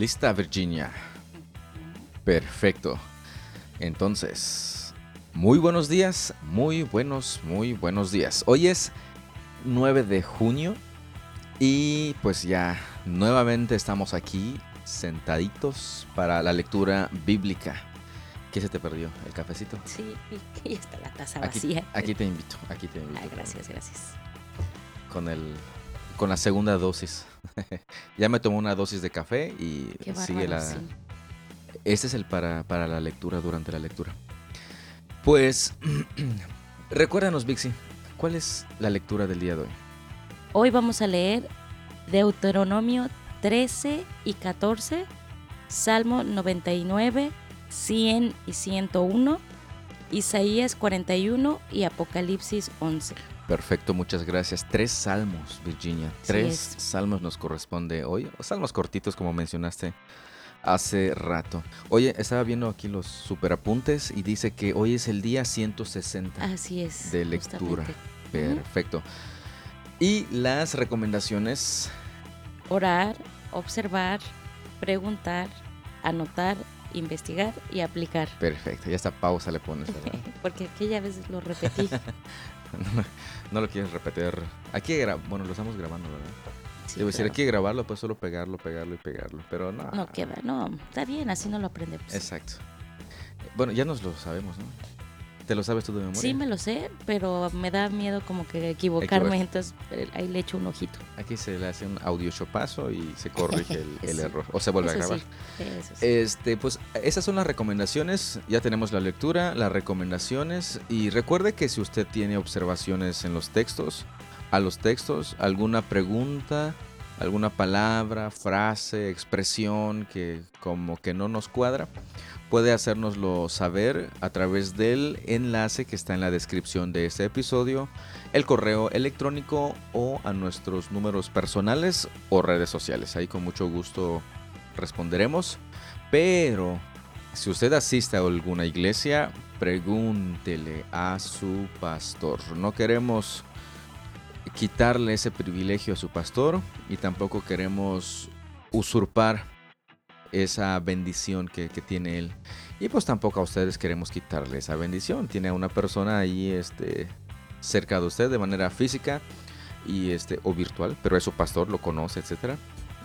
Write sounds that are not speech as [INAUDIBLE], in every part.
¿Lista, Virginia? Perfecto. Entonces, muy buenos días, muy buenos, muy buenos días. Hoy es 9 de junio y pues ya nuevamente estamos aquí sentaditos para la lectura bíblica. ¿Qué se te perdió? ¿El cafecito? Sí, y está la taza Aquí, vacía. aquí te invito, aquí te invito. Ah, gracias, gracias. Con el con la segunda dosis. [LAUGHS] ya me tomó una dosis de café y Qué sigue la bárbaro, sí. Este es el para, para la lectura durante la lectura. Pues [CLEARS THROAT] recuérdanos, Vixi, ¿cuál es la lectura del día de hoy? Hoy vamos a leer Deuteronomio 13 y 14, Salmo 99, 100 y 101, Isaías 41 y Apocalipsis 11. Perfecto, muchas gracias. Tres salmos, Virginia. Tres es. salmos nos corresponde hoy. Salmos cortitos, como mencionaste hace rato. Oye, estaba viendo aquí los superapuntes y dice que hoy es el día 160 Así es. de lectura. justamente. Perfecto. Y las recomendaciones. Orar, observar, preguntar, anotar, investigar y aplicar. Perfecto, ya esta pausa le pones. [LAUGHS] Porque aquella vez lo repetí. [LAUGHS] [LAUGHS] no, lo quieres repetir. Aquí, bueno, lo estamos grabando, ¿verdad? Sí, Debo decir, pero aquí grabarlo, pues solo pegarlo, pegarlo y pegarlo. Pero no. No queda, no, está bien, así no lo aprendemos. Exacto. Bueno, ya nos lo sabemos, ¿no? ¿Te lo sabes tú de memoria? Sí, me lo sé, pero me da miedo como que equivocarme, Equivocar. entonces eh, ahí le echo un ojito. Aquí se le hace un audio chopazo y se corrige el, el Sí, error. O se vuelve a grabar. sí, eso sí. Este, pues esas son las recomendaciones. Ya tenemos la lectura, las recomendaciones. Y recuerde que si usted tiene observaciones en los textos, a los textos, alguna pregunta, alguna palabra, frase, expresión que como que no nos cuadra, puede hacérnoslo saber a través del enlace que está en la descripción de este episodio, el correo electrónico o a nuestros números personales o redes sociales. Ahí con mucho gusto responderemos. Pero si usted asiste a alguna iglesia, pregúntele a su pastor. No queremos quitarle ese privilegio a su pastor y tampoco queremos usurpar esa bendición que, que tiene él. Y pues tampoco a ustedes queremos quitarle esa bendición. Tiene a una persona ahí este, cerca de usted de manera física y este, o virtual, pero es su pastor, lo conoce, etcétera.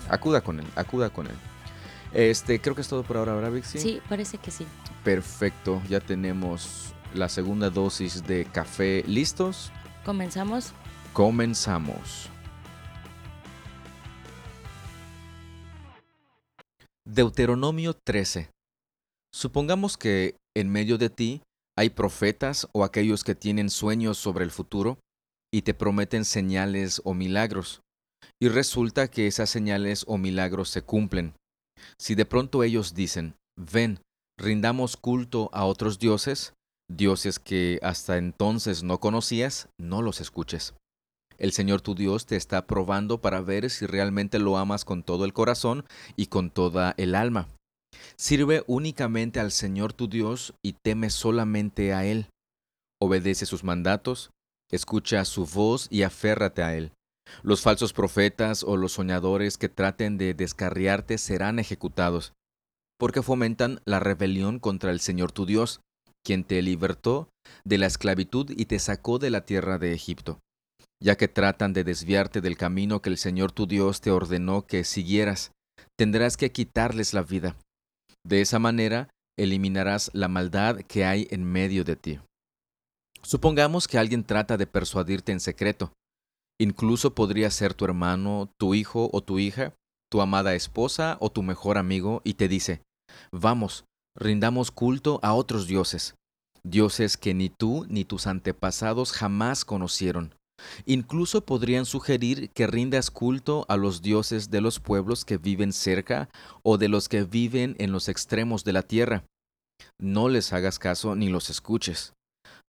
Acuda con él, acuda con él. Este, creo que es todo por ahora, ¿verdad, Vixi? Sí, parece que sí. Perfecto, ya tenemos la segunda dosis de café listos. Comenzamos. Comenzamos. Deuteronomio 13. Supongamos que en medio de ti hay profetas o aquellos que tienen sueños sobre el futuro y te prometen señales o milagros, y resulta que esas señales o milagros se cumplen. Si de pronto ellos dicen, ven, rindamos culto a otros dioses, dioses que hasta entonces no conocías, no los escuches. El Señor tu Dios te está probando para ver si realmente lo amas con todo el corazón y con toda el alma. Sirve únicamente al Señor tu Dios y teme solamente a Él. Obedece sus mandatos, escucha su voz y aférrate a Él. Los falsos profetas o los soñadores que traten de descarriarte serán ejecutados, porque fomentan la rebelión contra el Señor tu Dios, quien te libertó de la esclavitud y te sacó de la tierra de Egipto ya que tratan de desviarte del camino que el Señor tu Dios te ordenó que siguieras, tendrás que quitarles la vida. De esa manera eliminarás la maldad que hay en medio de ti. Supongamos que alguien trata de persuadirte en secreto. Incluso podría ser tu hermano, tu hijo o tu hija, tu amada esposa o tu mejor amigo, y te dice, vamos, rindamos culto a otros dioses, dioses que ni tú ni tus antepasados jamás conocieron. Incluso podrían sugerir que rindas culto a los dioses de los pueblos que viven cerca o de los que viven en los extremos de la tierra. No les hagas caso ni los escuches.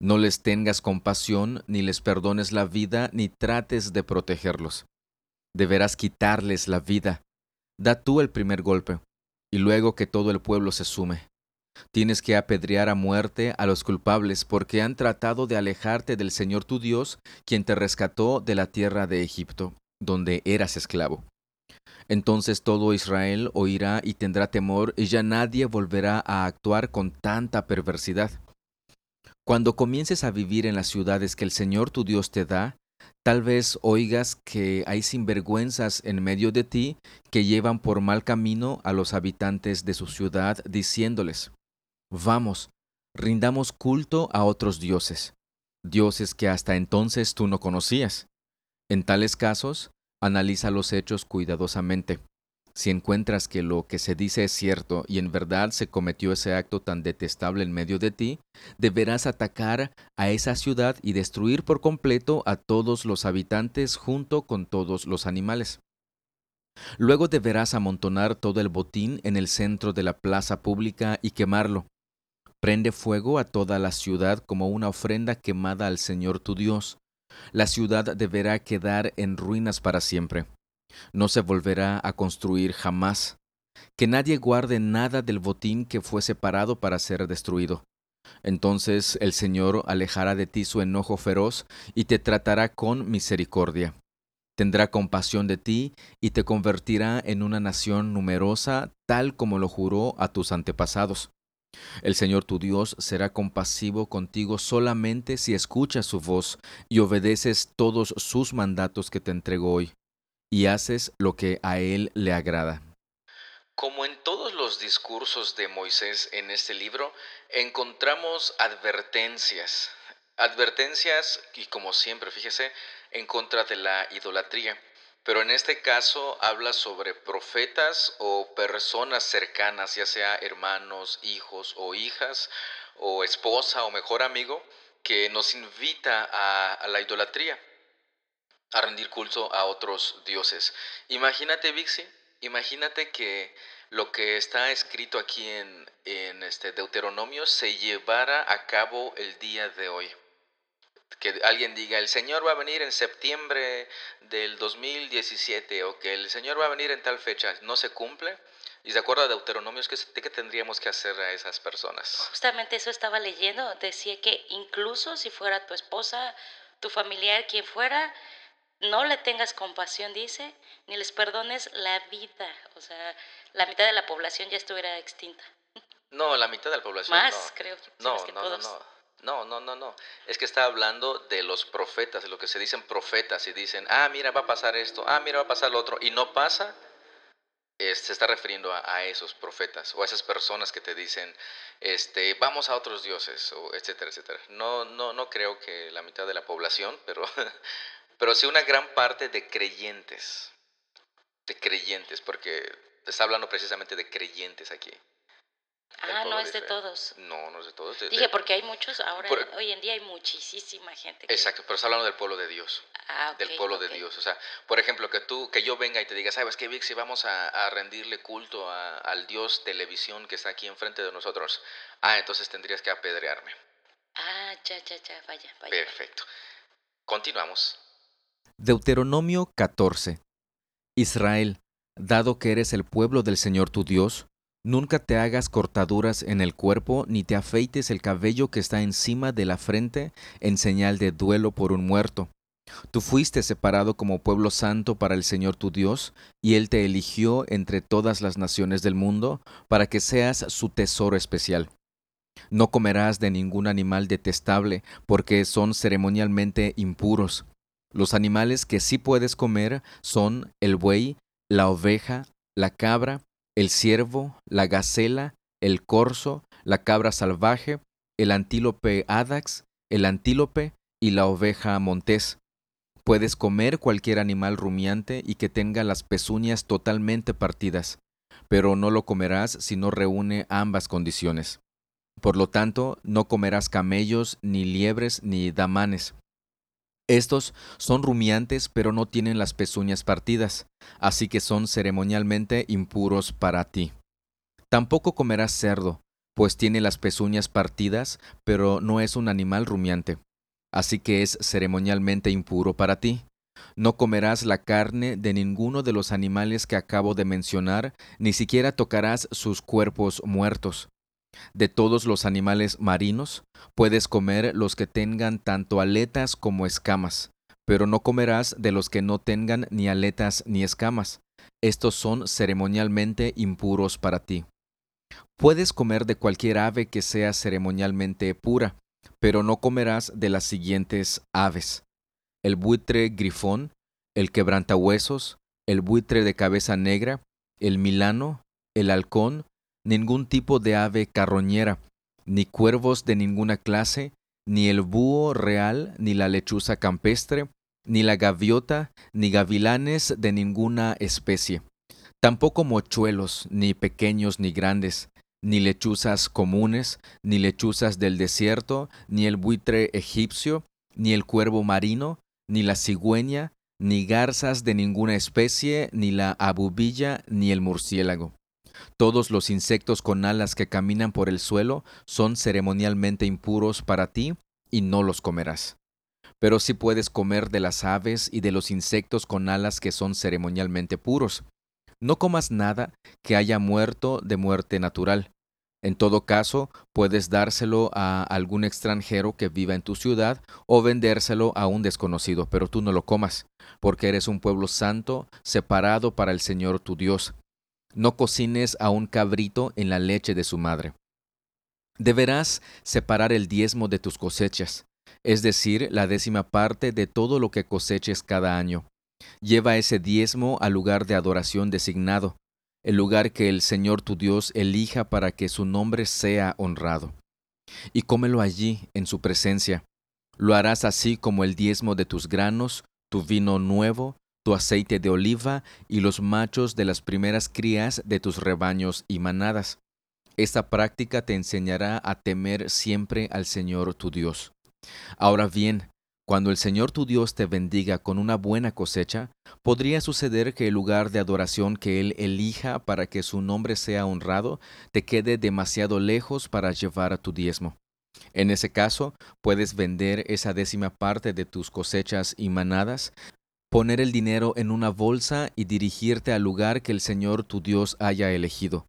No les tengas compasión, ni les perdones la vida, ni trates de protegerlos. Deberás quitarles la vida. Da tú el primer golpe, y luego que todo el pueblo se sume. Tienes que apedrear a muerte a los culpables porque han tratado de alejarte del Señor tu Dios, quien te rescató de la tierra de Egipto, donde eras esclavo. Entonces todo Israel oirá y tendrá temor, y ya nadie volverá a actuar con tanta perversidad. Cuando comiences a vivir en las ciudades que el Señor tu Dios te da, tal vez oigas que hay sinvergüenzas en medio de ti que llevan por mal camino a los habitantes de su ciudad, diciéndoles, Vamos, rindamos culto a otros dioses, dioses que hasta entonces tú no conocías. En tales casos, analiza los hechos cuidadosamente. Si encuentras que lo que se dice es cierto y en verdad se cometió ese acto tan detestable en medio de ti, deberás atacar a esa ciudad y destruir por completo a todos los habitantes junto con todos los animales. Luego deberás amontonar todo el botín en el centro de la plaza pública y quemarlo. Prende fuego a toda la ciudad como una ofrenda quemada al Señor tu Dios. La ciudad deberá quedar en ruinas para siempre. No se volverá a construir jamás. Que nadie guarde nada del botín que fue separado para ser destruido. Entonces el Señor alejará de ti su enojo feroz y te tratará con misericordia. Tendrá compasión de ti y te convertirá en una nación numerosa, tal como lo juró a tus antepasados. El Señor tu Dios será compasivo contigo solamente si escuchas su voz y obedeces todos sus mandatos que te entrego hoy, y haces lo que a Él le agrada. Como en todos los discursos de Moisés en este libro, encontramos advertencias. Advertencias, y como siempre, fíjese, en contra de la idolatría pero en este caso habla sobre profetas o personas cercanas, ya sea hermanos, hijos o hijas, o esposa o mejor amigo, que nos invita a, la idolatría, a rendir culto a otros dioses. Imagínate, Vixi, imagínate que lo que está escrito aquí en, en este Deuteronomio se llevara a cabo el día de hoy que alguien diga, el Señor va a venir en septiembre del 2017 o que el Señor va a venir en tal fecha, no se cumple. Y de acuerdo a Deuteronomio, ¿qué, ¿qué tendríamos que hacer a esas personas? Justamente eso estaba leyendo. Decía que incluso si fuera tu esposa, tu familiar, quien fuera, no le tengas compasión, dice, ni les perdones la vida. O sea, la mitad de la población ya estuviera extinta. No, la mitad de la población. Más, creo. No, no, no, no. No, no, no, no. Es que está hablando de los profetas, de lo que se dicen profetas y dicen, ah, mira, va a pasar esto, ah, mira, va a pasar lo otro, y no pasa. se está refiriendo a, esos profetas o a esas personas que te dicen, este, vamos a otros dioses, o etcétera, etcétera. No, no, no creo que la mitad de la población, [LAUGHS] pero, pero sí una gran parte de creyentes, de creyentes, porque está hablando precisamente de creyentes aquí. Ah, no es de todos. No, no es de todos. Dije, porque hay muchos, ahora, hoy en día hay muchísima gente. Exacto, pero está hablando del pueblo de Dios. Ah, del pueblo de Dios. O sea, por ejemplo, que tú, que yo venga y te diga, ¿sabes qué, Vixi? Vamos a, rendirle culto al Dios televisión que está aquí enfrente de nosotros. Ah, entonces tendrías que apedrearme. Ah, ya, ya, ya, vaya, vaya. Perfecto. Continuamos. Deuteronomio 14. Israel, dado que eres el pueblo del Señor tu Dios, Nunca te hagas cortaduras en el cuerpo, ni te afeites el cabello que está encima de la frente en señal de duelo por un muerto. Tú fuiste separado como pueblo santo para el Señor tu Dios, y Él te eligió entre todas las naciones del mundo para que seas su tesoro especial. No comerás de ningún animal detestable, porque son ceremonialmente impuros. Los animales que sí puedes comer son el buey, la oveja, la cabra, el ciervo, la gacela, el corzo, la cabra salvaje, el antílope adax, el antílope y la oveja montés. Puedes comer cualquier animal rumiante y que tenga las pezuñas totalmente partidas, pero no lo comerás si no reúne ambas condiciones. Por lo tanto, no comerás camellos, ni liebres, ni damanes, estos son rumiantes pero no tienen las pezuñas partidas, así que son ceremonialmente impuros para ti. Tampoco comerás cerdo, pues tiene las pezuñas partidas, pero no es un animal rumiante, así que es ceremonialmente impuro para ti. No comerás la carne de ninguno de los animales que acabo de mencionar, ni siquiera tocarás sus cuerpos muertos. De todos los animales marinos, puedes comer los que tengan tanto aletas como escamas, pero no comerás de los que no tengan ni aletas ni escamas, estos son ceremonialmente impuros para ti. Puedes comer de cualquier ave que sea ceremonialmente pura, pero no comerás de las siguientes aves. El buitre grifón, el quebrantahuesos, el buitre de cabeza negra, el milano, el halcón, ningún tipo de ave carroñera, ni cuervos de ninguna clase, ni el búho real, ni la lechuza campestre, ni la gaviota, ni gavilanes de ninguna especie, tampoco mochuelos, ni pequeños ni grandes, ni lechuzas comunes, ni lechuzas del desierto, ni el buitre egipcio, ni el cuervo marino, ni la cigüeña, ni garzas de ninguna especie, ni la abubilla, ni el murciélago. Todos los insectos con alas que caminan por el suelo son ceremonialmente impuros para ti, y no los comerás. Pero sí puedes comer de las aves y de los insectos con alas que son ceremonialmente puros. No comas nada que haya muerto de muerte natural. En todo caso, puedes dárselo a algún extranjero que viva en tu ciudad o vendérselo a un desconocido, pero tú no lo comas, porque eres un pueblo santo, separado para el Señor tu Dios. No cocines a un cabrito en la leche de su madre. Deberás separar el diezmo de tus cosechas, es decir, la décima parte de todo lo que coseches cada año. Lleva ese diezmo al lugar de adoración designado, el lugar que el Señor tu Dios elija para que su nombre sea honrado. Y cómelo allí, en su presencia. Lo harás así como el diezmo de tus granos, tu vino nuevo, tu aceite de oliva y los machos de las primeras crías de tus rebaños y manadas. Esta práctica te enseñará a temer siempre al Señor tu Dios. Ahora bien, cuando el Señor tu Dios te bendiga con una buena cosecha, podría suceder que el lugar de adoración que Él elija para que su nombre sea honrado te quede demasiado lejos para llevar a tu diezmo. En ese caso, puedes vender esa décima parte de tus cosechas y manadas, poner el dinero en una bolsa y dirigirte al lugar que el Señor tu Dios haya elegido.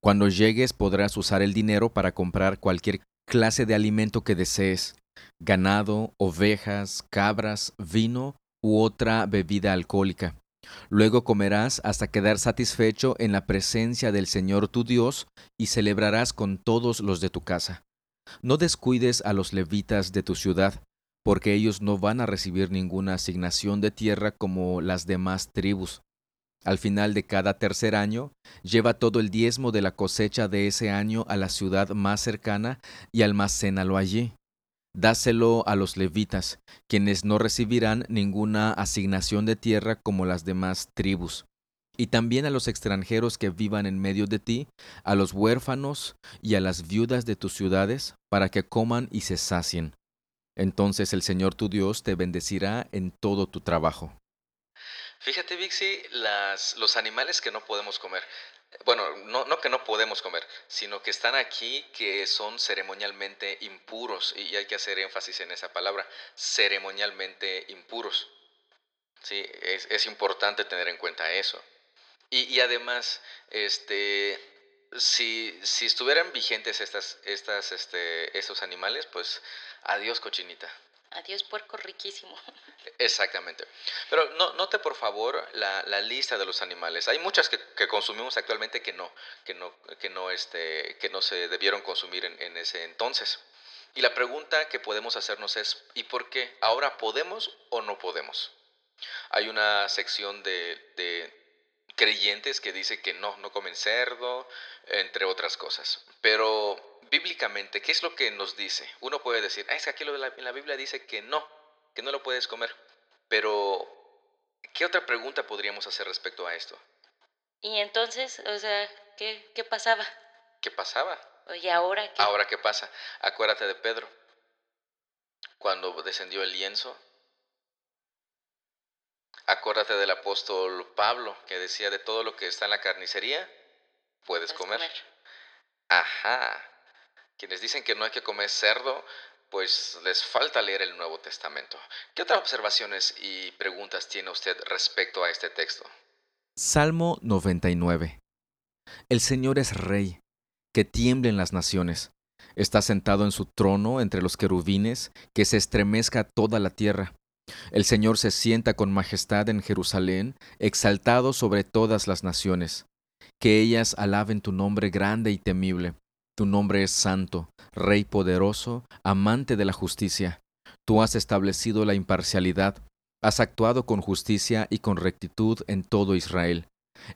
Cuando llegues podrás usar el dinero para comprar cualquier clase de alimento que desees, ganado, ovejas, cabras, vino u otra bebida alcohólica. Luego comerás hasta quedar satisfecho en la presencia del Señor tu Dios y celebrarás con todos los de tu casa. No descuides a los levitas de tu ciudad, porque ellos no van a recibir ninguna asignación de tierra como las demás tribus. Al final de cada tercer año, lleva todo el diezmo de la cosecha de ese año a la ciudad más cercana y almacénalo allí. Dáselo a los levitas, quienes no recibirán ninguna asignación de tierra como las demás tribus. Y también a los extranjeros que vivan en medio de ti, a los huérfanos y a las viudas de tus ciudades, para que coman y se sacien. Entonces el Señor tu Dios te bendecirá en todo tu trabajo. Fíjate, Vixi, los animales que no podemos comer. Bueno, no, no que no podemos comer, sino que están aquí que son ceremonialmente impuros. Y hay que hacer énfasis en esa palabra, ceremonialmente impuros. Sí, es, importante tener en cuenta eso. Y además, este, si, si estuvieran vigentes estas, estas, este, estos animales, pues adiós cochinita. Adiós puerco riquísimo. [LAUGHS] Exactamente. Pero no, note por favor la, la, lista de los animales. Hay muchas que, que, consumimos actualmente que no, que no, que no, este, que no se debieron consumir en, en, ese entonces. Y la pregunta que podemos hacernos es, ¿y por qué? ¿Ahora podemos o no podemos? Hay una sección de, de creyentes que dice que no, no comen cerdo, entre otras cosas. Pero bíblicamente, ¿qué es lo que nos dice? Uno puede decir, ah, es que aquí en la Biblia dice que no, que no lo puedes comer. Pero, ¿qué otra pregunta podríamos hacer respecto a esto? Y entonces, o sea, ¿qué, qué pasaba? ¿Qué pasaba? ¿Y ahora qué? Ahora, ¿qué pasa? Acuérdate de Pedro. Cuando descendió el lienzo. Acuérdate del apóstol Pablo, que decía de todo lo que está en la carnicería, puedes, puedes comer. comer. Ajá. Quienes dicen que no hay que comer cerdo, pues les falta leer el Nuevo Testamento. ¿Qué otras observaciones y preguntas tiene usted respecto a este texto? Salmo 99. El Señor es Rey, que tiemblen las naciones. Está sentado en su trono entre los querubines, que se estremezca toda la tierra. El Señor se sienta con majestad en Jerusalén, exaltado sobre todas las naciones. Que ellas alaben tu nombre grande y temible. Tu nombre es santo, Rey poderoso, amante de la justicia. Tú has establecido la imparcialidad, has actuado con justicia y con rectitud en todo Israel.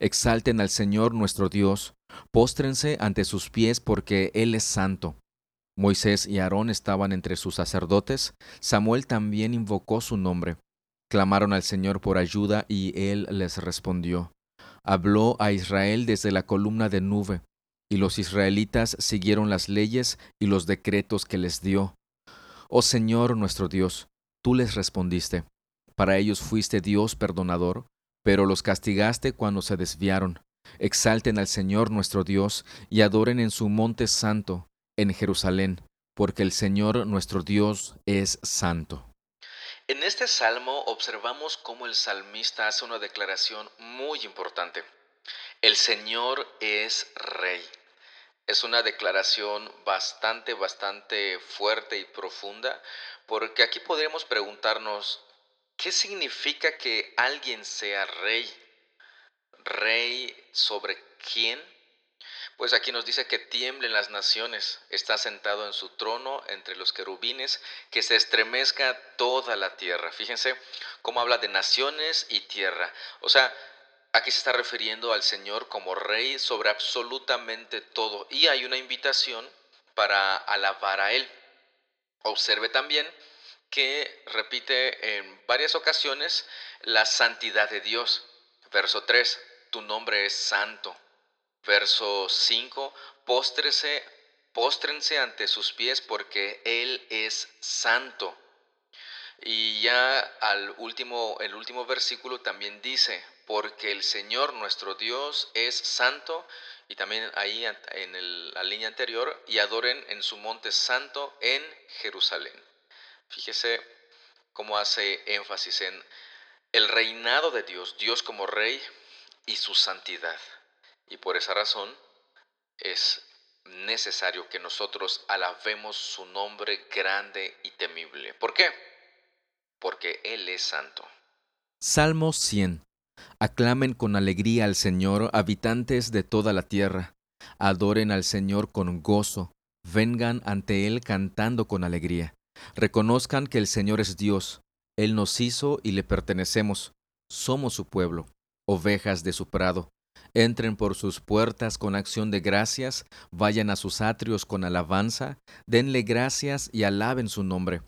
Exalten al Señor nuestro Dios, póstrense ante sus pies porque Él es santo. Moisés y Aarón estaban entre sus sacerdotes, Samuel también invocó su nombre. Clamaron al Señor por ayuda y Él les respondió. Habló a Israel desde la columna de nube, y los israelitas siguieron las leyes y los decretos que les dio. Oh Señor nuestro Dios, tú les respondiste. Para ellos fuiste Dios perdonador, pero los castigaste cuando se desviaron. Exalten al Señor nuestro Dios y adoren en su monte santo en Jerusalén, porque el Señor nuestro Dios es santo. En este salmo observamos cómo el salmista hace una declaración muy importante. El Señor es rey. Es una declaración bastante, bastante fuerte y profunda, porque aquí podríamos preguntarnos, ¿qué significa que alguien sea rey? ¿Rey sobre quién? Pues aquí nos dice que tiemblen las naciones, está sentado en su trono entre los querubines, que se estremezca toda la tierra. Fíjense cómo habla de naciones y tierra. O sea, aquí se está refiriendo al Señor como rey sobre absolutamente todo. Y hay una invitación para alabar a Él. Observe también que repite en varias ocasiones la santidad de Dios. Verso 3, tu nombre es santo. Verso 5, póstrese, póstrense ante sus pies porque Él es santo. Y ya al último, el último versículo también dice, porque el Señor nuestro Dios es santo, y también ahí en la línea anterior, y adoren en su monte santo en Jerusalén. Fíjese cómo hace énfasis en el reinado de Dios, Dios como rey y su santidad. Y por esa razón es necesario que nosotros alabemos su nombre grande y temible. ¿Por qué? Porque Él es santo. Salmo 100. Aclamen con alegría al Señor, habitantes de toda la tierra. Adoren al Señor con gozo. Vengan ante Él cantando con alegría. Reconozcan que el Señor es Dios. Él nos hizo y le pertenecemos. Somos su pueblo, ovejas de su prado. Entren por sus puertas con acción de gracias, vayan a sus atrios con alabanza, denle gracias y alaben su nombre.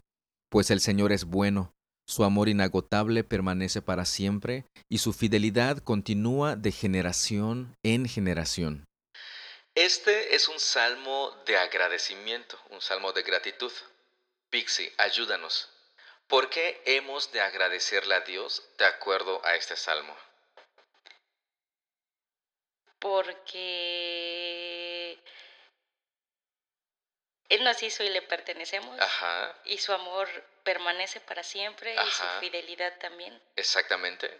Pues el Señor es bueno, su amor inagotable permanece para siempre, y su fidelidad continúa de generación en generación. Este es un salmo de agradecimiento, un salmo de gratitud. Pixie, ayúdanos. ¿Por qué hemos de agradecerle a Dios de acuerdo a este salmo? Porque Él nos hizo y le pertenecemos. Y su amor permanece para siempre y su fidelidad también. Exactamente,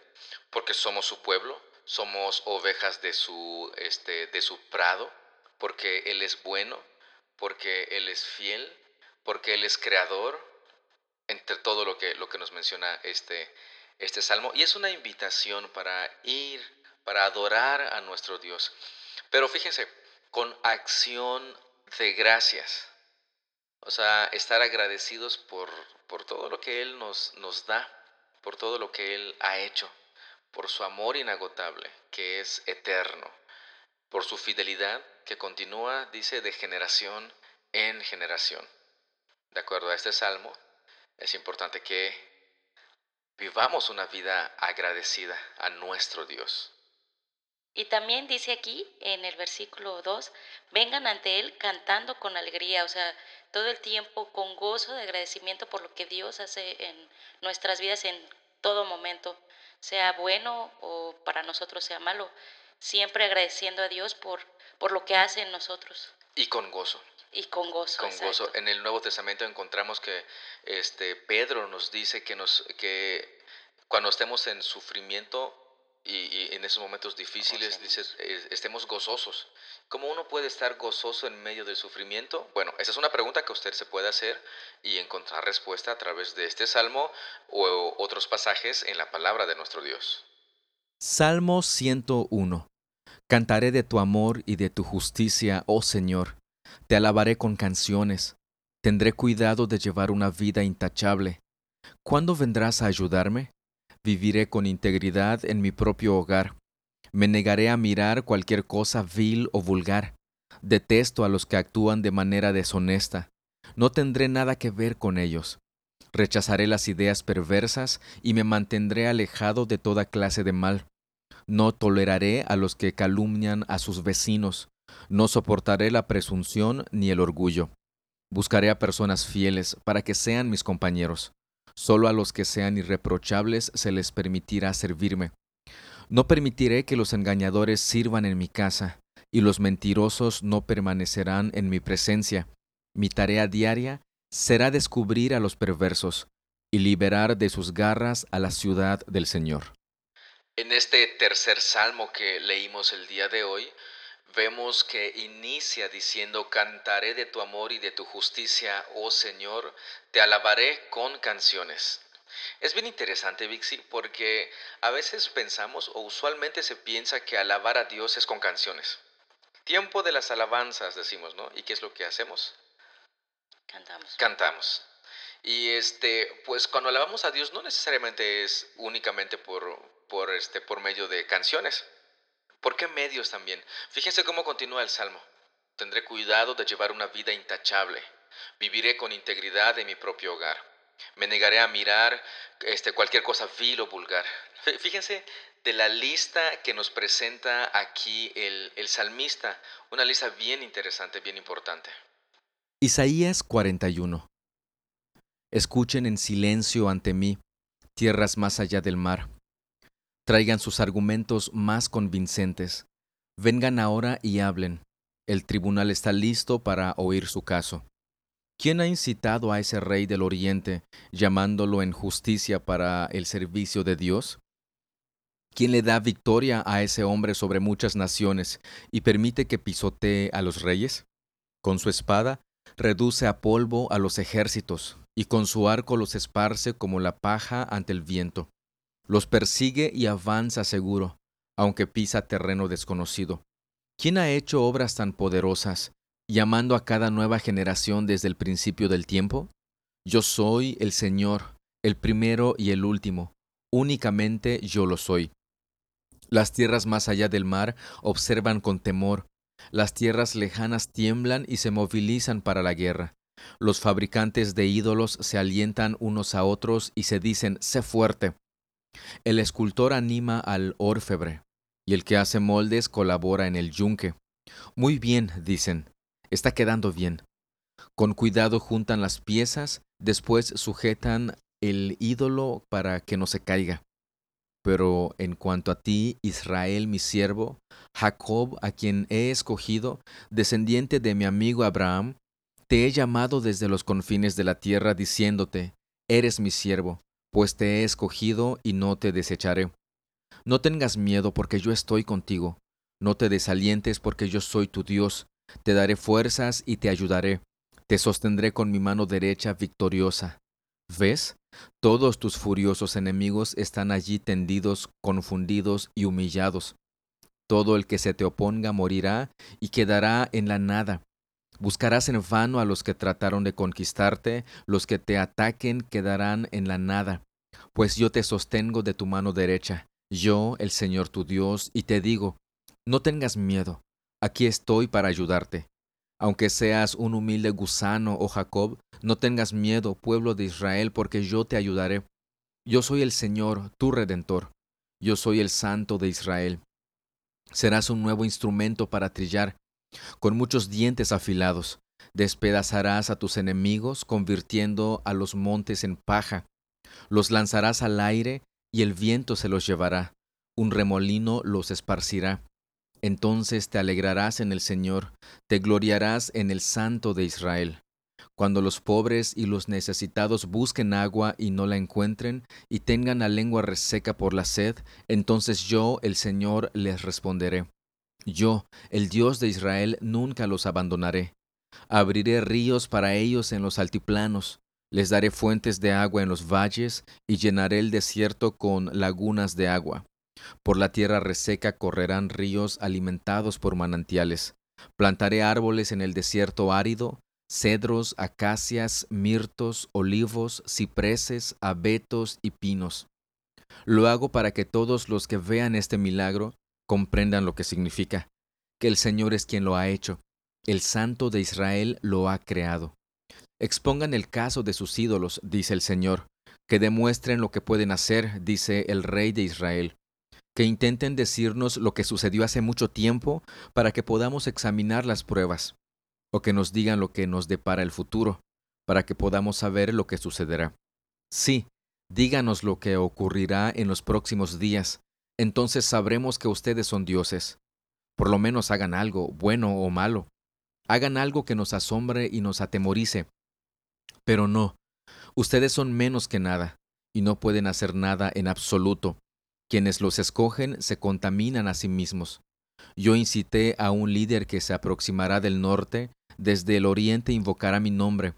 porque somos su pueblo, somos ovejas de su, este, de su prado, porque Él es bueno, porque Él es fiel, porque Él es creador, entre todo lo que, lo que nos menciona este, este salmo. Y es una invitación para ir para adorar a nuestro Dios. Pero fíjense, con acción de gracias. O sea, estar agradecidos por, por todo lo que Él nos, nos da, por todo lo que Él ha hecho, por su amor inagotable, que es eterno, por su fidelidad, que continúa, dice, de generación en generación. De acuerdo a este salmo, es importante que vivamos una vida agradecida a nuestro Dios. Y también dice aquí en el versículo 2, vengan ante Él cantando con alegría, o sea, todo el tiempo con gozo de agradecimiento por lo que Dios hace en nuestras vidas en todo momento, sea bueno o para nosotros sea malo, siempre agradeciendo a Dios por, por lo que hace en nosotros. Y con gozo. Y con gozo. Con gozo. En el Nuevo Testamento encontramos que este, Pedro nos dice que, nos, que cuando estemos en sufrimiento, y, en esos momentos difíciles dices, estemos gozosos. ¿Cómo uno puede estar gozoso en medio del sufrimiento? Bueno, esa es una pregunta que usted se puede hacer y encontrar respuesta a través de este salmo o otros pasajes en la palabra de nuestro Dios. Salmo 101. Cantaré de tu amor y de tu justicia, oh Señor. Te alabaré con canciones. Tendré cuidado de llevar una vida intachable. ¿Cuándo vendrás a ayudarme? Viviré con integridad en mi propio hogar. Me negaré a mirar cualquier cosa vil o vulgar. Detesto a los que actúan de manera deshonesta. No tendré nada que ver con ellos. Rechazaré las ideas perversas y me mantendré alejado de toda clase de mal. No toleraré a los que calumnian a sus vecinos. No soportaré la presunción ni el orgullo. Buscaré a personas fieles para que sean mis compañeros. Solo a los que sean irreprochables se les permitirá servirme. No permitiré que los engañadores sirvan en mi casa, y los mentirosos no permanecerán en mi presencia. Mi tarea diaria será descubrir a los perversos y liberar de sus garras a la ciudad del Señor. En este tercer salmo que leímos el día de hoy, vemos que inicia diciendo, cantaré de tu amor y de tu justicia, oh Señor, te alabaré con canciones. Es bien interesante, Vixi, porque a veces pensamos o usualmente se piensa que alabar a Dios es con canciones. Tiempo de las alabanzas, decimos, ¿no? ¿Y qué es lo que hacemos? Cantamos. Cantamos. Y este, pues cuando alabamos a Dios no necesariamente es únicamente por, por, este, por medio de canciones. ¿Por qué medios también? Fíjense cómo continúa el Salmo. Tendré cuidado de llevar una vida intachable. Viviré con integridad en mi propio hogar. Me negaré a mirar este, cualquier cosa vil o vulgar. Fíjense de la lista que nos presenta aquí el, el salmista, una lista bien interesante, bien importante. Isaías 41. Escuchen en silencio ante mí, tierras más allá del mar Traigan sus argumentos más convincentes. Vengan ahora y hablen. El tribunal está listo para oír su caso. ¿Quién ha incitado a ese rey del oriente, llamándolo en justicia para el servicio de Dios? ¿Quién le da victoria a ese hombre sobre muchas naciones y permite que pisotee a los reyes? Con su espada reduce a polvo a los ejércitos, y con su arco los esparce como la paja ante el viento. Los persigue y avanza seguro, aunque pisa terreno desconocido. ¿Quién ha hecho obras tan poderosas, llamando a cada nueva generación desde el principio del tiempo? Yo soy el Señor, el primero y el último, únicamente yo lo soy. Las tierras más allá del mar observan con temor, las tierras lejanas tiemblan y se movilizan para la guerra. Los fabricantes de ídolos se alientan unos a otros y se dicen, sé fuerte. El escultor anima al orfebre, y el que hace moldes colabora en el yunque. Muy bien, dicen, está quedando bien. Con cuidado juntan las piezas, después sujetan el ídolo para que no se caiga. Pero en cuanto a ti, Israel, mi siervo, Jacob, a quien he escogido, descendiente de mi amigo Abraham, te he llamado desde los confines de la tierra, diciéndote, eres mi siervo, pues te he escogido y no te desecharé. No tengas miedo porque yo estoy contigo. No te desalientes porque yo soy tu Dios. Te daré fuerzas y te ayudaré. Te sostendré con mi mano derecha victoriosa. ¿Ves? Todos tus furiosos enemigos están allí tendidos, confundidos y humillados. Todo el que se te oponga morirá y quedará en la nada. Buscarás en vano a los que trataron de conquistarte, los que te ataquen quedarán en la nada, pues yo te sostengo de tu mano derecha, yo, el Señor tu Dios, y te digo, no tengas miedo, aquí estoy para ayudarte. Aunque seas un humilde gusano, oh Jacob, no tengas miedo, pueblo de Israel, porque yo te ayudaré. Yo soy el Señor, tu Redentor. Yo soy el Santo de Israel. Serás un nuevo instrumento para trillar, con muchos dientes afilados. Despedazarás a tus enemigos, convirtiendo a los montes en paja. Los lanzarás al aire y el viento se los llevará. Un remolino los esparcirá. Entonces te alegrarás en el Señor, te gloriarás en el Santo de Israel. Cuando los pobres y los necesitados busquen agua y no la encuentren, y tengan la lengua reseca por la sed, entonces yo, el Señor, les responderé. Yo, el Dios de Israel, nunca los abandonaré. Abriré ríos para ellos en los altiplanos, les daré fuentes de agua en los valles, y llenaré el desierto con lagunas de agua. Por la tierra reseca correrán ríos alimentados por manantiales. Plantaré árboles en el desierto árido, cedros, acacias, mirtos, olivos, cipreses, abetos y pinos. Lo hago para que todos los que vean este milagro comprendan lo que significa, que el Señor es quien lo ha hecho, el Santo de Israel lo ha creado. Expongan el caso de sus ídolos, dice el Señor, que demuestren lo que pueden hacer, dice el Rey de Israel, que intenten decirnos lo que sucedió hace mucho tiempo para que podamos examinar las pruebas o que nos digan lo que nos depara el futuro, para que podamos saber lo que sucederá. Sí, díganos lo que ocurrirá en los próximos días, entonces sabremos que ustedes son dioses. Por lo menos hagan algo, bueno o malo. Hagan algo que nos asombre y nos atemorice. Pero no, ustedes son menos que nada, y no pueden hacer nada en absoluto. Quienes los escogen se contaminan a sí mismos. Yo incité a un líder que se aproximará del norte desde el oriente invocará mi nombre.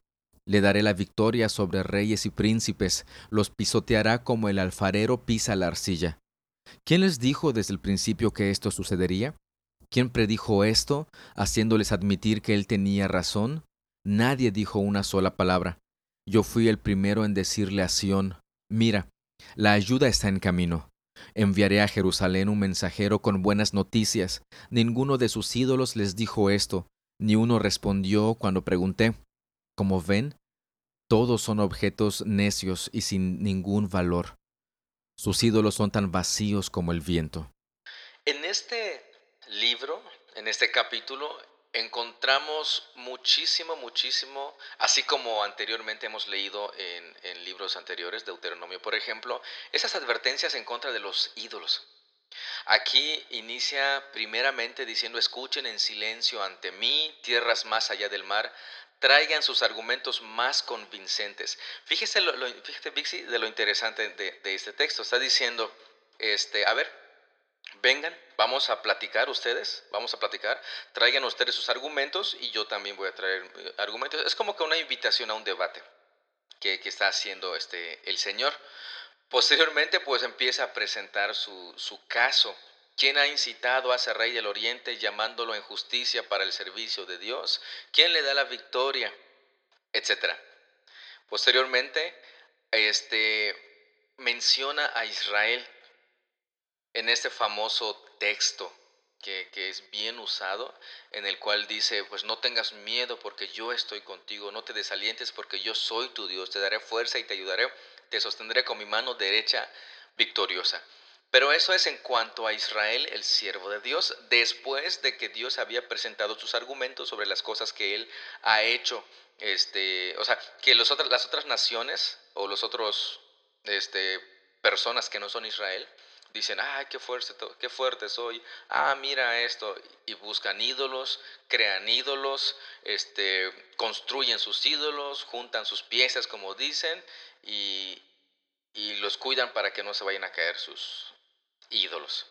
Le daré la victoria sobre reyes y príncipes, los pisoteará como el alfarero pisa la arcilla. ¿Quién les dijo desde el principio que esto sucedería? ¿Quién predijo esto, haciéndoles admitir que él tenía razón? Nadie dijo una sola palabra. Yo fui el primero en decirle a Sión, mira, la ayuda está en camino. Enviaré a Jerusalén un mensajero con buenas noticias. Ninguno de sus ídolos les dijo esto, ni uno respondió cuando pregunté. Como ven, todos son objetos necios y sin ningún valor. Sus ídolos son tan vacíos como el viento. En este libro, en este capítulo, encontramos muchísimo, muchísimo, así como anteriormente hemos leído en, libros anteriores, Deuteronomio por ejemplo, esas advertencias en contra de los ídolos. Aquí inicia primeramente diciendo, escuchen en silencio ante mí, tierras más allá del mar, traigan sus argumentos más convincentes. Fíjese, lo, Bixi, de lo interesante de, este texto. Está diciendo, este, a ver, vengan, vamos a platicar ustedes, vamos a platicar, traigan ustedes sus argumentos y yo también voy a traer eh, argumentos. Es como que una invitación a un debate que, que está haciendo este, el Señor. Posteriormente, pues empieza a presentar su, su caso. ¿Quién ha incitado a ese rey del oriente llamándolo en justicia para el servicio de Dios? ¿Quién le da la victoria? Etcétera. Posteriormente, este, menciona a Israel en este famoso texto que, que, es bien usado, en el cual dice, pues no tengas miedo porque yo estoy contigo, no te desalientes porque yo soy tu Dios, te daré fuerza y te ayudaré te sostendré con mi mano derecha victoriosa. Pero eso es en cuanto a Israel, el siervo de Dios, después de que Dios había presentado sus argumentos sobre las cosas que él ha hecho. Este, o sea, que las otras naciones o los otros este, personas que no son Israel dicen, ay, qué fuerte, qué fuerte soy, ah, mira esto, y buscan ídolos, crean ídolos, este, construyen sus ídolos, juntan sus piezas, como dicen, y, los cuidan para que no se vayan a caer sus ídolos.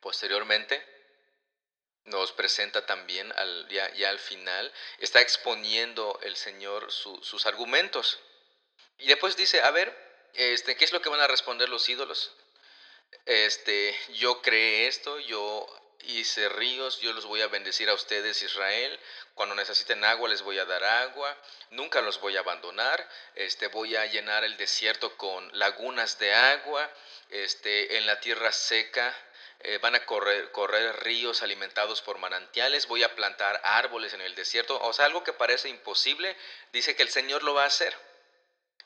Posteriormente, nos presenta también ya, al final, está exponiendo el Señor sus argumentos. Y después dice, a ver, este, ¿qué es lo que van a responder los ídolos? Este, yo creé esto, yo hice ríos, yo los voy a bendecir a ustedes, Israel. Cuando necesiten agua les voy a dar agua, nunca los voy a abandonar. Este, voy a llenar el desierto con lagunas de agua. Este, en la tierra seca eh, van a correr, correr ríos alimentados por manantiales. Voy a plantar árboles en el desierto. O sea, algo que parece imposible, dice que el Señor lo va a hacer.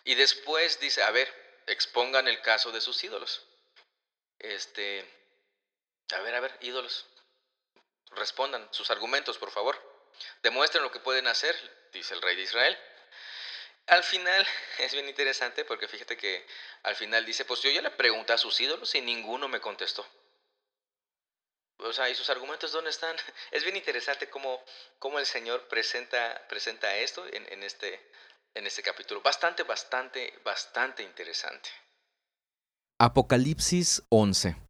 Y después dice, a ver, expongan el caso de sus ídolos. Este, a ver, a ver, ídolos, respondan sus argumentos, por favor. Demuestren lo que pueden hacer, dice el rey de Israel. Al final [LAUGHS] es bien interesante porque fíjate que al final dice, pues yo ya le pregunté a sus ídolos y ninguno me contestó. o sea, ¿y sus argumentos dónde están? [LAUGHS] Es bien interesante cómo, cómo el Señor presenta, presenta esto en, este, en este capítulo. Bastante, bastante, bastante interesante. Apocalipsis 11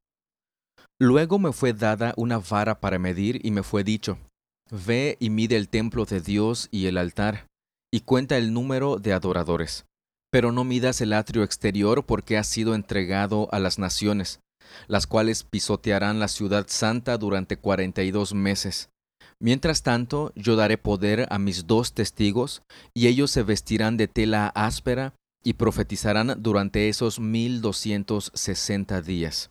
Luego me fue dada una vara para medir y me fue dicho, Ve y mide el templo de Dios y el altar, y cuenta el número de adoradores. Pero no midas el atrio exterior porque ha sido entregado a las naciones, las cuales pisotearán la ciudad santa durante cuarenta y dos meses. Mientras tanto, yo daré poder a mis dos testigos, y ellos se vestirán de tela áspera y profetizarán durante esos mil doscientos sesenta días.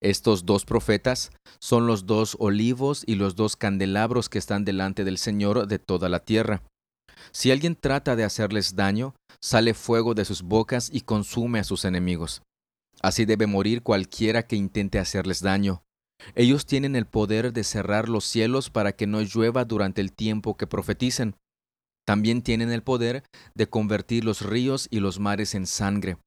Estos dos profetas son los dos olivos y los dos candelabros que están delante del Señor de toda la tierra. Si alguien trata de hacerles daño, sale fuego de sus bocas y consume a sus enemigos. Así debe morir cualquiera que intente hacerles daño. Ellos tienen el poder de cerrar los cielos para que no llueva durante el tiempo que profeticen. También tienen el poder de convertir los ríos y los mares en sangre,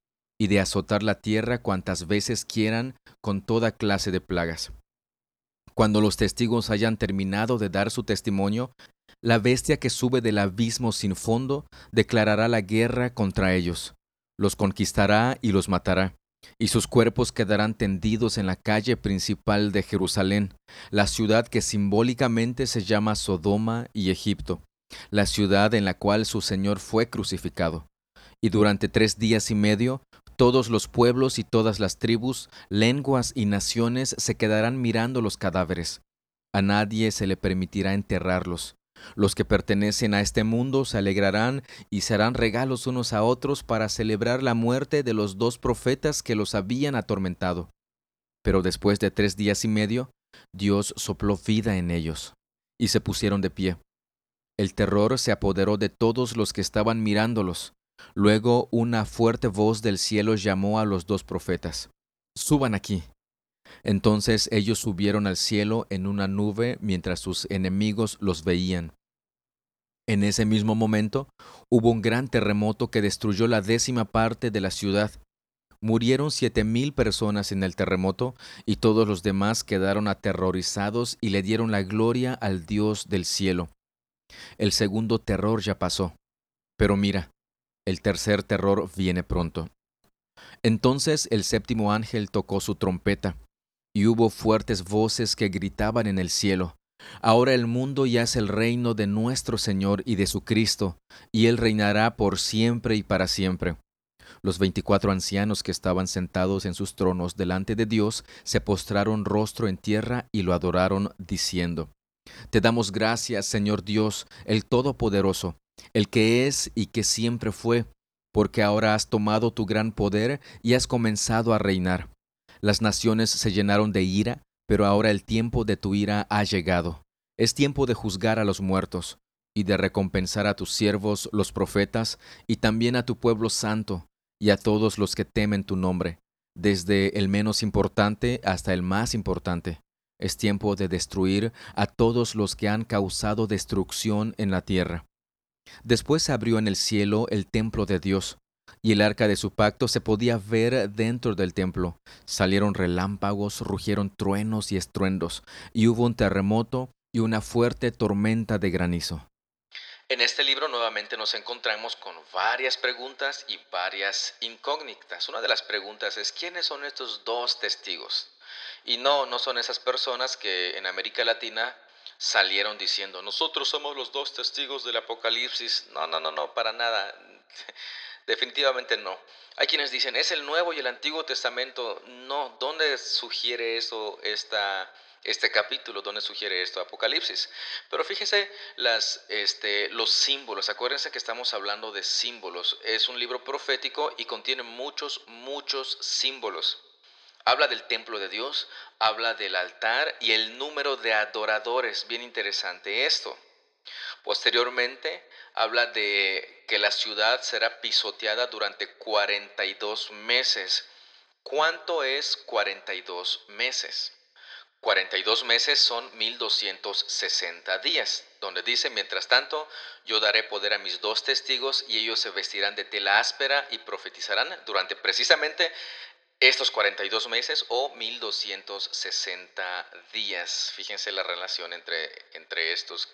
y de azotar la tierra cuantas veces quieran con toda clase de plagas. Cuando los testigos hayan terminado de dar su testimonio, la bestia que sube del abismo sin fondo declarará la guerra contra ellos, los conquistará y los matará y sus cuerpos quedarán tendidos en la calle principal de Jerusalén, la ciudad que simbólicamente se llama Sodoma y Egipto, la ciudad en la cual su Señor fue crucificado. Y durante tres días y medio, todos los pueblos y todas las tribus, lenguas y naciones se quedarán mirando los cadáveres. A nadie se le permitirá enterrarlos, los que pertenecen a este mundo se alegrarán y se harán regalos unos a otros para celebrar la muerte de los dos profetas que los habían atormentado. Pero después de tres días y medio, Dios sopló vida en ellos, y se pusieron de pie. El terror se apoderó de todos los que estaban mirándolos. Luego una fuerte voz del cielo llamó a los dos profetas. Suban aquí. Entonces ellos subieron al cielo en una nube mientras sus enemigos los veían. En ese mismo momento hubo un gran terremoto que destruyó la décima parte de la ciudad. Murieron siete mil personas en el terremoto y todos los demás quedaron aterrorizados y le dieron la gloria al Dios del cielo. El segundo terror ya pasó. Pero mira, el tercer terror viene pronto. Entonces el séptimo ángel tocó su trompeta y hubo fuertes voces que gritaban en el cielo. Ahora el mundo ya es el reino de nuestro Señor y de su Cristo, y Él reinará por siempre y para siempre. Los veinticuatro ancianos que estaban sentados en sus tronos delante de Dios se postraron rostro en tierra y lo adoraron, diciendo, Te damos gracias, Señor Dios, el Todopoderoso, el que es y que siempre fue, porque ahora has tomado tu gran poder y has comenzado a reinar. Las naciones se llenaron de ira, pero ahora el tiempo de tu ira ha llegado. Es tiempo de juzgar a los muertos, y de recompensar a tus siervos los profetas, y también a tu pueblo santo, y a todos los que temen tu nombre, desde el menos importante hasta el más importante. Es tiempo de destruir a todos los que han causado destrucción en la tierra. Después se abrió en el cielo el templo de Dios, y el arca de su pacto se podía ver dentro del templo. Salieron relámpagos, rugieron truenos y estruendos, y hubo un terremoto y una fuerte tormenta de granizo. En este libro nuevamente nos encontramos con varias preguntas y varias incógnitas. Una de las preguntas es, ¿quiénes son estos dos testigos? Y no, no son esas personas que en América Latina salieron diciendo, nosotros somos los dos testigos del Apocalipsis. No, no, no, no, para nada. [LAUGHS] Definitivamente no. Hay quienes dicen, es el Nuevo y el Antiguo Testamento. No, ¿dónde sugiere eso esta, este capítulo? ¿Dónde sugiere esto Apocalipsis? Pero fíjense este, los símbolos. Acuérdense que estamos hablando de símbolos. Es un libro profético y contiene muchos, muchos símbolos. Habla del templo de Dios, habla del altar y el número de adoradores. Bien interesante esto. Posteriormente habla de que la ciudad será pisoteada durante 42 meses. ¿Cuánto es 42 meses? 42 meses son 1260 días, donde dice, mientras tanto, yo daré poder a mis dos testigos y ellos se vestirán de tela áspera y profetizarán durante precisamente estos 42 meses o 1260 días. Fíjense la relación entre, entre estos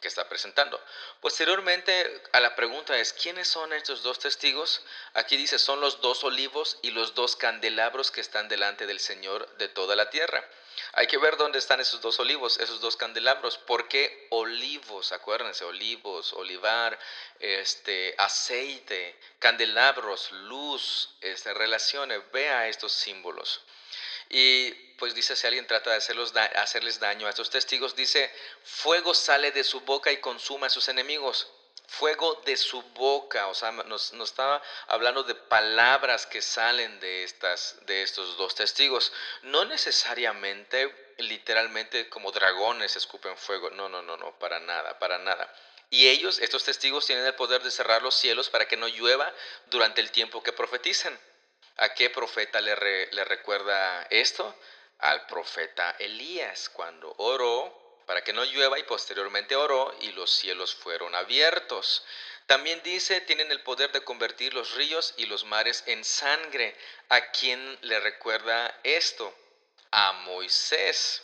que está presentando. Posteriormente a la pregunta es, ¿quiénes son estos dos testigos? Aquí dice, son los dos olivos y los dos candelabros que están delante del Señor de toda la tierra. Hay que ver dónde están esos dos olivos, esos dos candelabros. ¿Por qué olivos? Acuérdense, olivos, olivar, este, aceite, candelabros, luz, este, relaciones. Vea estos símbolos. Y pues dice, si alguien trata de hacerles daño a estos testigos, dice, fuego sale de su boca y consuma a sus enemigos. Fuego de su boca, o sea, nos, estaba hablando de palabras que salen de, estas, de estos dos testigos. No necesariamente, literalmente, como dragones escupen fuego. No, no, no, no, para nada, para nada. Y ellos, estos testigos, tienen el poder de cerrar los cielos para que no llueva durante el tiempo que profeticen. ¿A qué profeta le recuerda esto? Al profeta Elías, cuando oró para que no llueva y posteriormente oró y los cielos fueron abiertos. También dice, tienen el poder de convertir los ríos y los mares en sangre. ¿A quién le recuerda esto? A Moisés.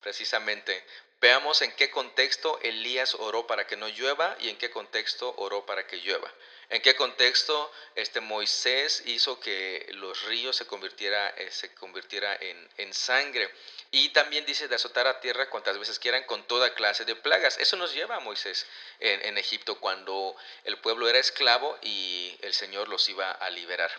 Precisamente, veamos en qué contexto Elías oró para que no llueva y en qué contexto oró para que llueva. ¿En qué contexto este Moisés hizo que los ríos se convirtiera, eh, se convirtiera en, sangre? Y también dice de azotar a tierra cuantas veces quieran con toda clase de plagas. Eso nos lleva a Moisés en, en Egipto cuando el pueblo era esclavo y el Señor los iba a liberar.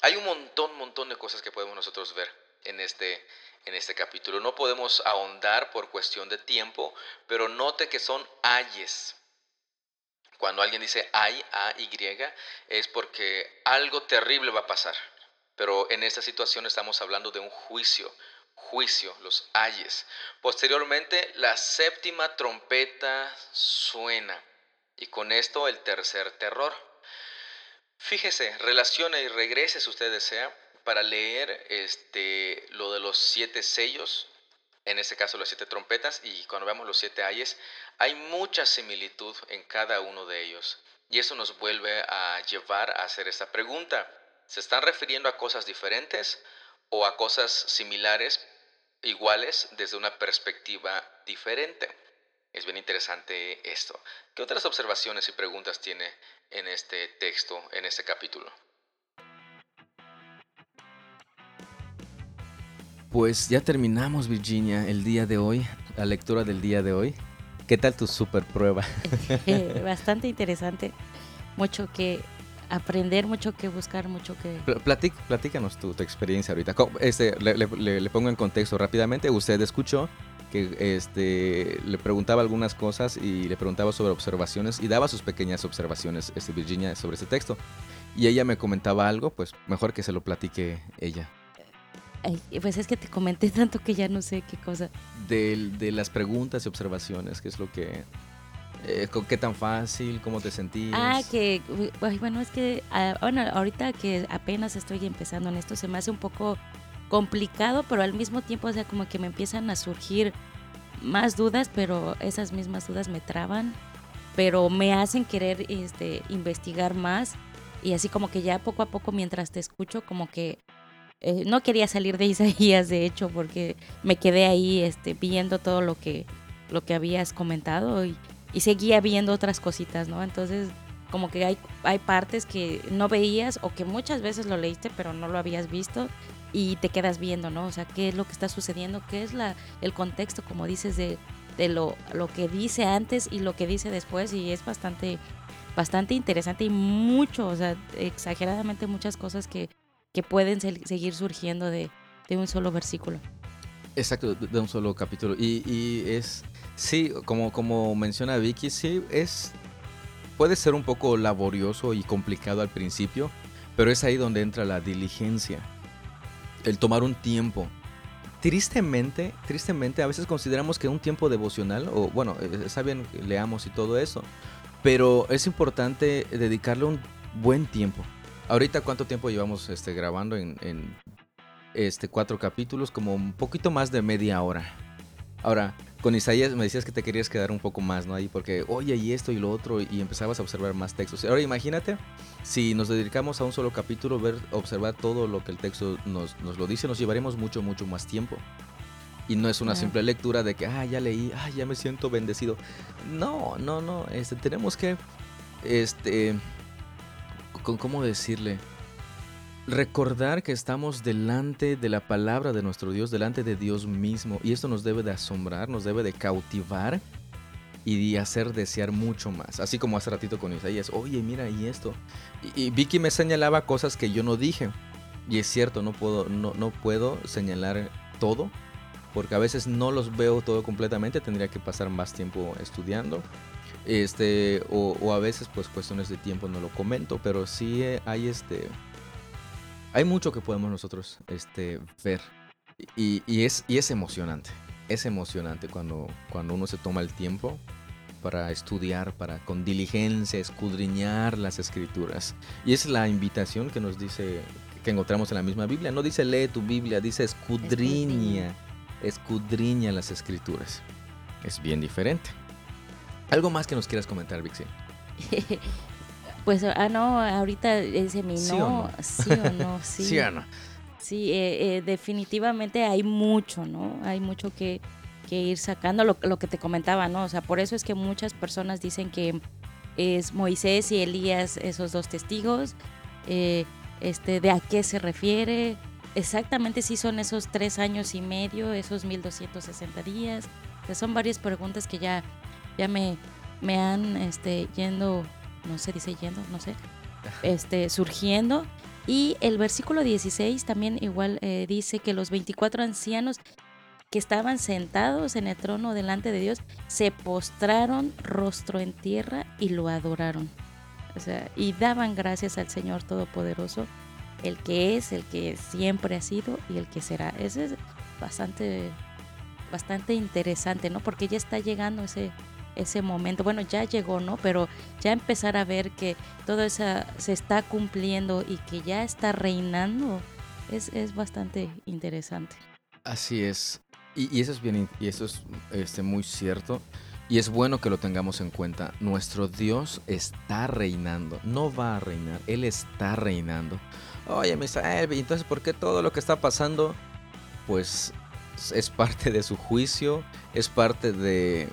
Hay un montón, montón de cosas que podemos nosotros ver en este, en este capítulo. No podemos ahondar por cuestión de tiempo, pero note que son ayes. Cuando alguien dice hay, A, Y, es porque algo terrible va a pasar. Pero en esta situación estamos hablando de un juicio, juicio, los ayes. Posteriormente, la séptima trompeta suena. Y con esto el tercer terror. Fíjese, relacione y regrese si usted desea para leer este, lo de los siete sellos en este caso las siete trompetas, y cuando vemos los siete ayes, hay mucha similitud en cada uno de ellos. Y eso nos vuelve a llevar a hacer esta pregunta. ¿Se están refiriendo a cosas diferentes o a cosas similares, iguales, desde una perspectiva diferente? Es bien interesante esto. ¿Qué otras observaciones y preguntas tiene en este texto, en este capítulo? Pues ya terminamos, Virginia, el día de hoy, la lectura del día de hoy. ¿Qué tal tu super prueba? [LAUGHS] [LAUGHS] Bastante interesante. Mucho que aprender, mucho que buscar, mucho que... platícanos tu, experiencia ahorita. Este, le, pongo en contexto rápidamente. Usted escuchó que este, le preguntaba algunas cosas y le preguntaba sobre observaciones y daba sus pequeñas observaciones, este, Virginia, sobre ese texto. Y ella me comentaba algo, pues mejor que se lo platique ella pues es que te comenté tanto que ya no sé qué cosa. De, de las preguntas y observaciones, ¿qué es lo que... Eh, ¿Qué tan fácil? ¿Cómo te sentías? Ah, que, bueno, es que, ah, bueno, ahorita que apenas estoy empezando en esto, se me hace un poco complicado, pero al mismo tiempo, o sea, como que me empiezan a surgir más dudas, pero esas mismas dudas me traban, pero me hacen querer este, investigar más y así como que ya poco a poco mientras te escucho, como que eh, no quería salir de Isaías, [LAUGHS] de hecho, porque me quedé ahí este, viendo todo lo que, lo que habías comentado y, seguía viendo otras cositas, ¿no? Entonces, como que hay, hay partes que no veías o que muchas veces lo leíste, pero no lo habías visto y te quedas viendo, ¿no? O sea, qué es lo que está sucediendo, qué es la, el contexto, como dices, de, de lo, lo que dice antes y lo que dice después y es bastante, bastante interesante y mucho, o sea, exageradamente muchas cosas que que pueden seguir surgiendo de, un solo versículo. Exacto, de un solo capítulo. Y, es, sí, como, como menciona Vicky, sí, es, puede ser un poco laborioso y complicado al principio, pero es ahí donde entra la diligencia, el tomar un tiempo. Tristemente, tristemente, a veces consideramos que un tiempo devocional, o bueno, eh, está bien, leamos y todo eso, pero es importante dedicarle un buen tiempo. Ahorita, ¿cuánto tiempo llevamos este, grabando en, este, cuatro capítulos? Como un poquito más de media hora. Ahora, con Isaías me decías que te querías quedar un poco más, ¿no? Ahí porque, oye, y esto y lo otro, y empezabas a observar más textos. Ahora imagínate si nos dedicamos a un solo capítulo, ver, observar todo lo que el texto nos, lo dice, nos llevaremos mucho, mucho más tiempo. Y no es una simple lectura de que, ah, ya leí, ah, ya me siento bendecido. No, no, no. Este, tenemos que, este, ¿cómo decirle? Recordar que estamos delante de la palabra de nuestro Dios, delante de Dios mismo. Y esto nos debe de asombrar, nos debe de cautivar y hacer desear mucho más. Así como hace ratito con Isaías, oye, mira, y esto. Y, Vicky me señalaba cosas que yo no dije. Y es cierto, no puedo, no puedo señalar todo, porque a veces no los veo todo completamente, tendría que pasar más tiempo estudiando. Este, o, a veces, pues cuestiones de tiempo no lo comento, pero sí hay este. Hay mucho que podemos nosotros este, ver. Y, y, es, y es emocionante. Es emocionante cuando, cuando uno se toma el tiempo para estudiar, para con diligencia escudriñar las escrituras. Y es la invitación que nos dice, que encontramos en la misma Biblia. No dice lee tu Biblia, dice escudriña, escudriña las escrituras. Es bien diferente. ¿Algo más que nos quieras comentar, Vixi? [LAUGHS] pues, ah, no, ahorita ese mi no, sí o no, [LAUGHS] sí. sí o no. Sí, eh, eh, definitivamente hay mucho, ¿no? Hay mucho que, que ir sacando lo, lo, que te comentaba, ¿no? O sea, por eso es que muchas personas dicen que es Moisés y Elías esos dos testigos, eh, este, de a qué se refiere, exactamente si son esos tres años y medio, esos 1260 días, o son varias preguntas que ya, ya me, me han este, yendo, no sé, dice yendo, no sé, [LAUGHS] este, surgiendo. Y el versículo 16 también igual eh, dice que los 24 ancianos que estaban sentados en el trono delante de Dios, se postraron rostro en tierra y lo adoraron. O sea, y daban gracias al Señor Todopoderoso, el que es, el que siempre ha sido y el que será. Eso es bastante, bastante interesante, ¿no? Porque ya está llegando ese, ese momento. Bueno, ya llegó, ¿no? Pero ya empezar a ver que todo eso se está cumpliendo y que ya está reinando es, es bastante interesante. Así es. Y, eso es bien, y eso es este, muy cierto. Y es bueno que lo tengamos en cuenta. Nuestro Dios está reinando. No va a reinar. Él está reinando. Oye, Misael, ¿y entonces por qué todo lo que está pasando? Pues es parte de su juicio. Es parte de,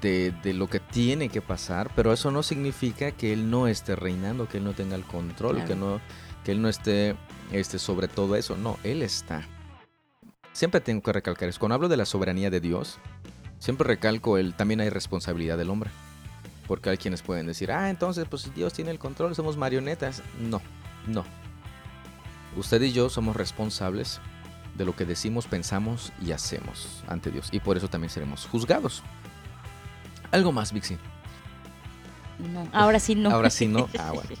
de, lo que tiene que pasar. Pero eso no significa que Él no esté reinando. Que Él no tenga el control. Que, no, que Él no esté, esté sobre todo eso. No, Él está siempre tengo que recalcar eso. Cuando hablo de la soberanía de Dios, siempre recalco el también hay responsabilidad del hombre. Porque hay quienes pueden decir, ah, entonces pues Dios tiene el control, somos marionetas. No, no. Usted y yo somos responsables de lo que decimos, pensamos y hacemos ante Dios. Y por eso también seremos juzgados. ¿Algo más, Vixi? No, ahora sí no. ahora sí no. [LAUGHS] Ah, bueno. [LAUGHS]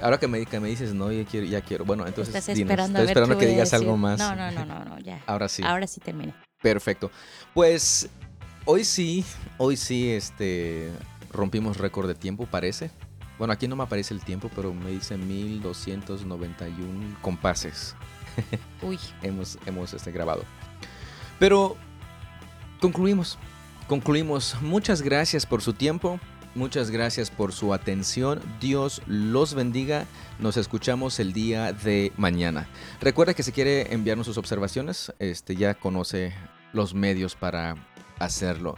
Ahora que me, que me dices, no, ya quiero, ya quiero. Bueno, entonces. Estás esperando, estoy esperando que digas algo más. No, no, no, no, ya. [LAUGHS] Ahora sí. Ahora sí termina. Perfecto. Pues hoy sí, hoy sí, este, rompimos récord de tiempo, parece. Bueno, aquí no me aparece el tiempo, pero me dice 1291 compases. Uy. hemos hemos este, grabado. Pero concluimos. Concluimos. Muchas gracias por su tiempo. Muchas gracias por su atención. Dios los bendiga. Nos escuchamos el día de mañana. Recuerda que si quiere enviarnos sus observaciones, este ya conoce los medios para hacerlo.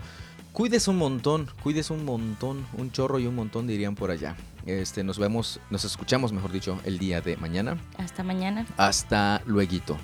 Cuídese un montón, cuídese un montón, un chorro y un montón dirían por allá. Este, nos vemos, nos escuchamos, mejor dicho, el día de mañana. Hasta mañana. Hasta luego.